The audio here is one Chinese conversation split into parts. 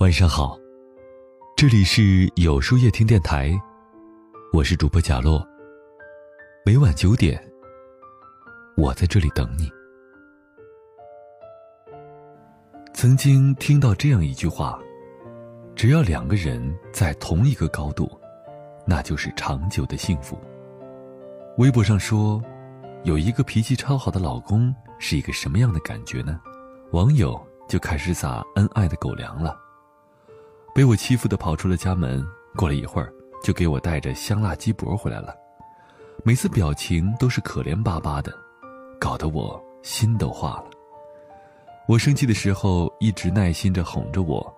晚上好，这里是有书夜听电台，我是主播贾洛。每晚九点，我在这里等你。曾经听到这样一句话：只要两个人在同一个高度，那就是长久的幸福。微博上说，有一个脾气超好的老公是一个什么样的感觉呢？网友就开始撒恩爱的狗粮了。被我欺负的跑出了家门，过了一会儿就给我带着香辣鸡脖回来了，每次表情都是可怜巴巴的，搞得我心都化了。我生气的时候一直耐心着哄着我，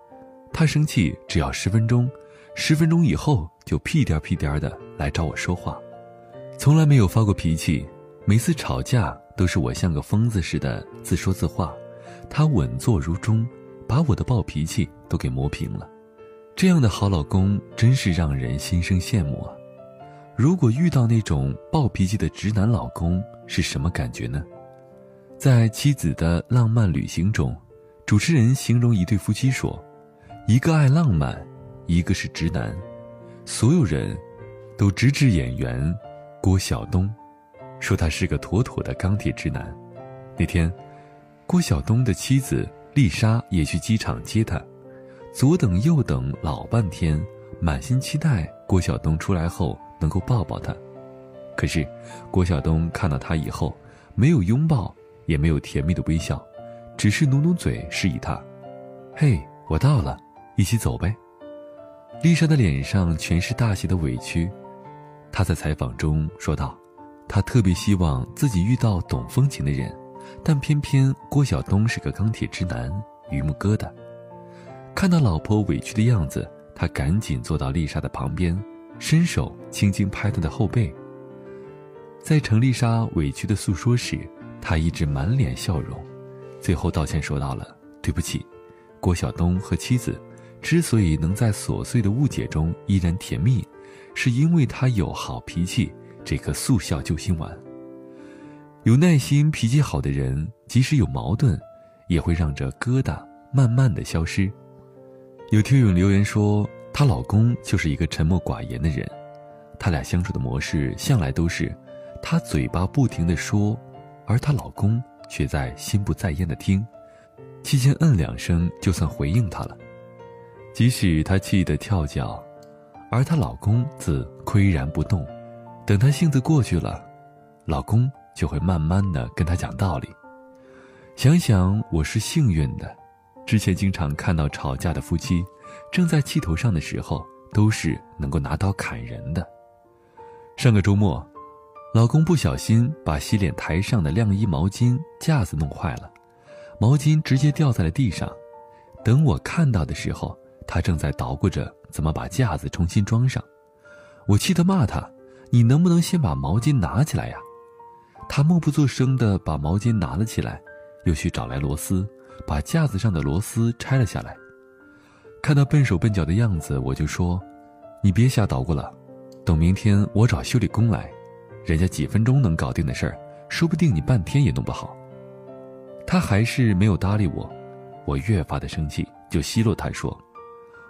他生气只要十分钟，十分钟以后就屁颠屁颠的来找我说话，从来没有发过脾气，每次吵架都是我像个疯子似的自说自话，他稳坐如钟，把我的暴脾气都给磨平了。这样的好老公真是让人心生羡慕啊！如果遇到那种暴脾气的直男老公，是什么感觉呢？在《妻子的浪漫旅行》中，主持人形容一对夫妻说：“一个爱浪漫，一个是直男。”所有人都直指演员郭晓东，说他是个妥妥的钢铁直男。那天，郭晓东的妻子丽莎也去机场接他。左等右等老半天，满心期待郭晓东出来后能够抱抱他。可是，郭晓东看到他以后，没有拥抱，也没有甜蜜的微笑，只是努努嘴示意他：“嘿，我到了，一起走呗。”丽莎的脸上全是大写的委屈。她在采访中说道：“她特别希望自己遇到懂风情的人，但偏偏郭晓东是个钢铁直男，榆木疙瘩。”看到老婆委屈的样子，他赶紧坐到丽莎的旁边，伸手轻轻拍她的后背。在程丽莎委屈的诉说时，他一直满脸笑容，最后道歉说到了：“对不起，郭晓东和妻子之所以能在琐碎的误解中依然甜蜜，是因为他有好脾气这颗速效救心丸。有耐心、脾气好的人，即使有矛盾，也会让这疙瘩慢慢的消失。”有听友留言说，她老公就是一个沉默寡言的人，他俩相处的模式向来都是，她嘴巴不停的说，而她老公却在心不在焉的听，期间嗯两声就算回应她了，即使她气得跳脚，而她老公自岿然不动，等她性子过去了，老公就会慢慢的跟她讲道理，想想我是幸运的。之前经常看到吵架的夫妻，正在气头上的时候，都是能够拿刀砍人的。上个周末，老公不小心把洗脸台上的晾衣毛巾架子弄坏了，毛巾直接掉在了地上。等我看到的时候，他正在捣鼓着怎么把架子重新装上。我气得骂他：“你能不能先把毛巾拿起来呀？”他默不作声地把毛巾拿了起来，又去找来螺丝。把架子上的螺丝拆了下来，看到笨手笨脚的样子，我就说：“你别瞎捣鼓了，等明天我找修理工来，人家几分钟能搞定的事儿，说不定你半天也弄不好。”他还是没有搭理我，我越发的生气，就奚落他说：“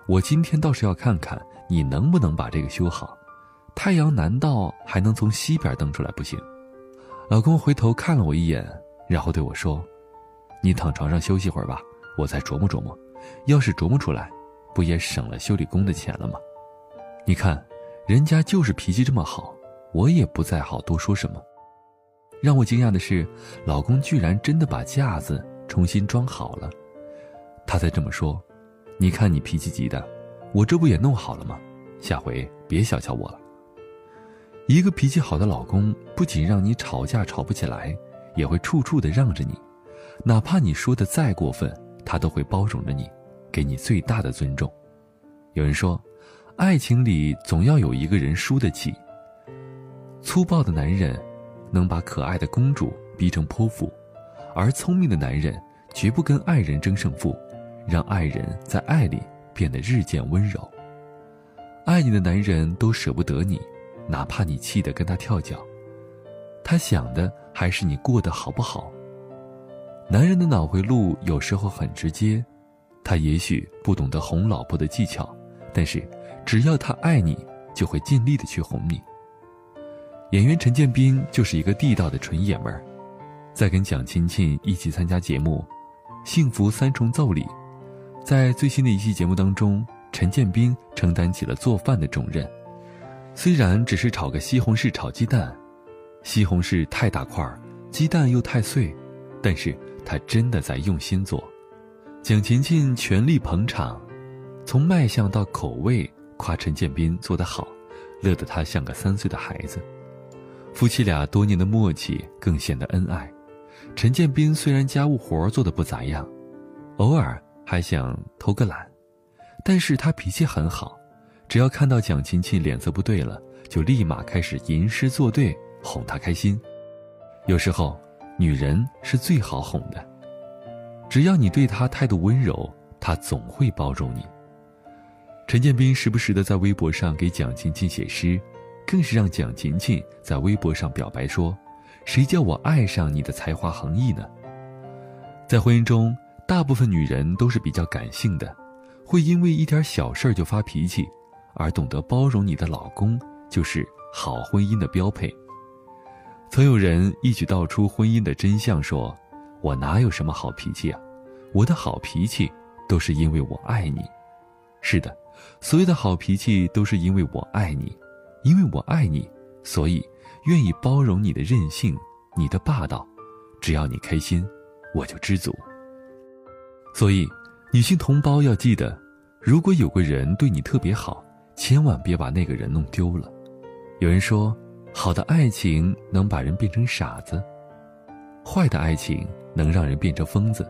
我今天倒是要看看你能不能把这个修好，太阳难道还能从西边登出来不行？”老公回头看了我一眼，然后对我说。你躺床上休息会儿吧，我再琢磨琢磨。要是琢磨出来，不也省了修理工的钱了吗？你看，人家就是脾气这么好，我也不再好多说什么。让我惊讶的是，老公居然真的把架子重新装好了。他才这么说：“你看你脾气急的，我这不也弄好了吗？下回别小瞧我了。”一个脾气好的老公，不仅让你吵架吵不起来，也会处处的让着你。哪怕你说的再过分，他都会包容着你，给你最大的尊重。有人说，爱情里总要有一个人输得起。粗暴的男人能把可爱的公主逼成泼妇，而聪明的男人绝不跟爱人争胜负，让爱人在爱里变得日渐温柔。爱你的男人都舍不得你，哪怕你气得跟他跳脚，他想的还是你过得好不好。男人的脑回路有时候很直接，他也许不懂得哄老婆的技巧，但是只要他爱你，就会尽力的去哄你。演员陈建斌就是一个地道的纯爷们儿，在跟蒋勤勤一起参加节目《幸福三重奏》里，在最新的一期节目当中，陈建斌承担起了做饭的重任。虽然只是炒个西红柿炒鸡蛋，西红柿太大块儿，鸡蛋又太碎，但是他真的在用心做。蒋勤勤全力捧场，从卖相到口味，夸陈建斌做得好，乐得他像个三岁的孩子。夫妻俩多年的默契更显得恩爱。陈建斌虽然家务活做得不咋样，偶尔还想偷个懒，但是他脾气很好，只要看到蒋勤勤脸色不对了，就立马开始吟诗作对哄她开心。有时候，女人是最好哄的。只要你对他态度温柔，他总会包容你。陈建斌时不时的在微博上给蒋勤勤写诗，更是让蒋勤勤在微博上表白说：“谁叫我爱上你的才华横溢呢？”在婚姻中，大部分女人都是比较感性的，会因为一点小事就发脾气，而懂得包容你的老公就是好婚姻的标配。曾有人一举道出婚姻的真相，说。我哪有什么好脾气啊？我的好脾气都是因为我爱你。是的，所有的好脾气都是因为我爱你，因为我爱你，所以愿意包容你的任性，你的霸道。只要你开心，我就知足。所以，女性同胞要记得，如果有个人对你特别好，千万别把那个人弄丢了。有人说，好的爱情能把人变成傻子，坏的爱情。能让人变成疯子，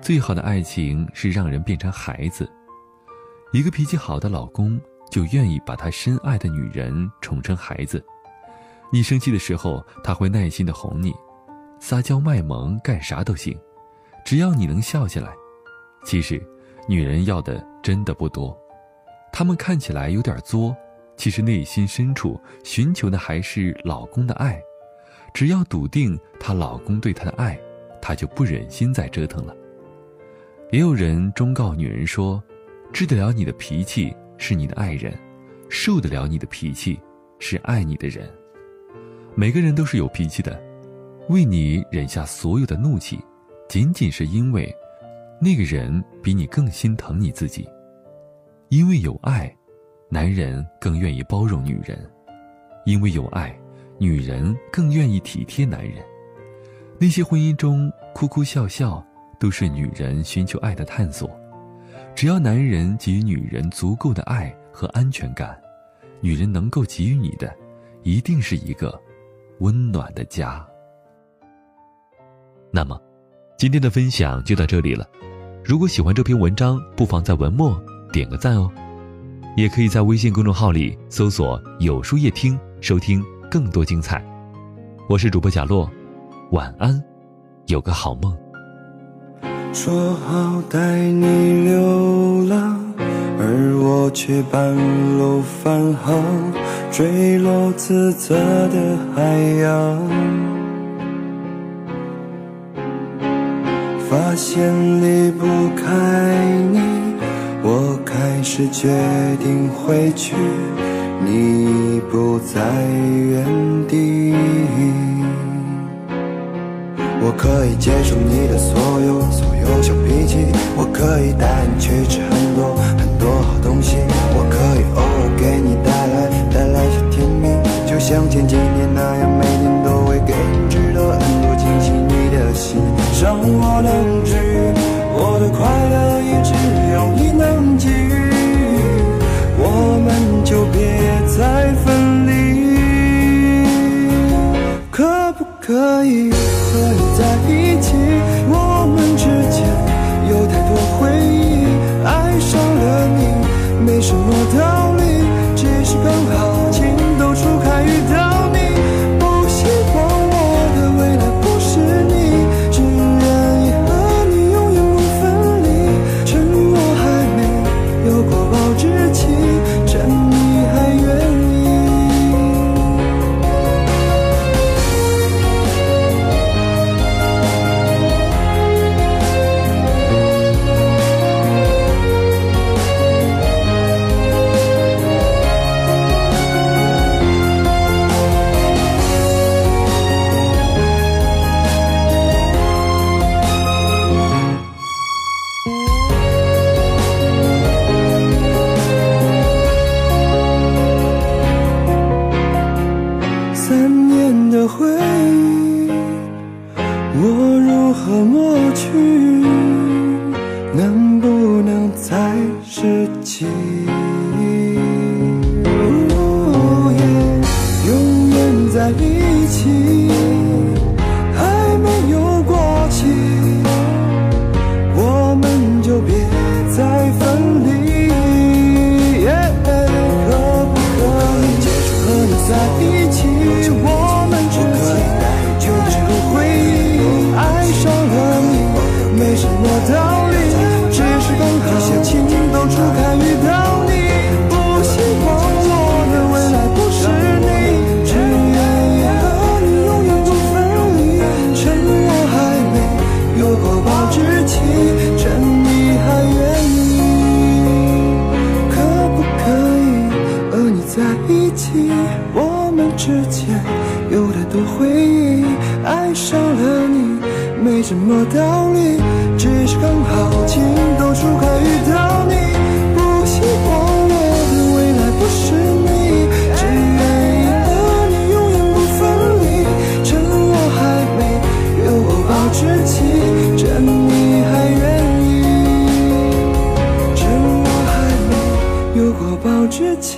最好的爱情是让人变成孩子。一个脾气好的老公，就愿意把他深爱的女人宠成孩子。你生气的时候，他会耐心的哄你，撒娇卖萌，干啥都行，只要你能笑起来。其实，女人要的真的不多，她们看起来有点作，其实内心深处寻求的还是老公的爱。只要笃定她老公对她的爱。她就不忍心再折腾了。也有人忠告女人说：“治得了你的脾气是你的爱人，受得了你的脾气是爱你的人。”每个人都是有脾气的，为你忍下所有的怒气，仅仅是因为那个人比你更心疼你自己。因为有爱，男人更愿意包容女人；因为有爱，女人更愿意体贴男人。那些婚姻中哭哭笑笑，都是女人寻求爱的探索。只要男人给予女人足够的爱和安全感，女人能够给予你的，一定是一个温暖的家。那么，今天的分享就到这里了。如果喜欢这篇文章，不妨在文末点个赞哦。也可以在微信公众号里搜索“有书夜听”，收听更多精彩。我是主播贾洛。晚安，有个好梦。说好带你流浪，而我却半路返航，坠落自责的海洋。发现离不开你，我开始决定回去，你不在原地。我可以接受你的所有所有小脾气，我可以带你去吃很多很多好东西，我可以偶尔给你带来带来些甜蜜，就像前几年那样，什么的。起回忆，爱上了你。没什么道理，只是刚好情窦初开遇到你。不希望我的未来不是你，只愿意和你永远不分离。趁我还没有过保质期，趁你还愿意，趁我还没有过保质期。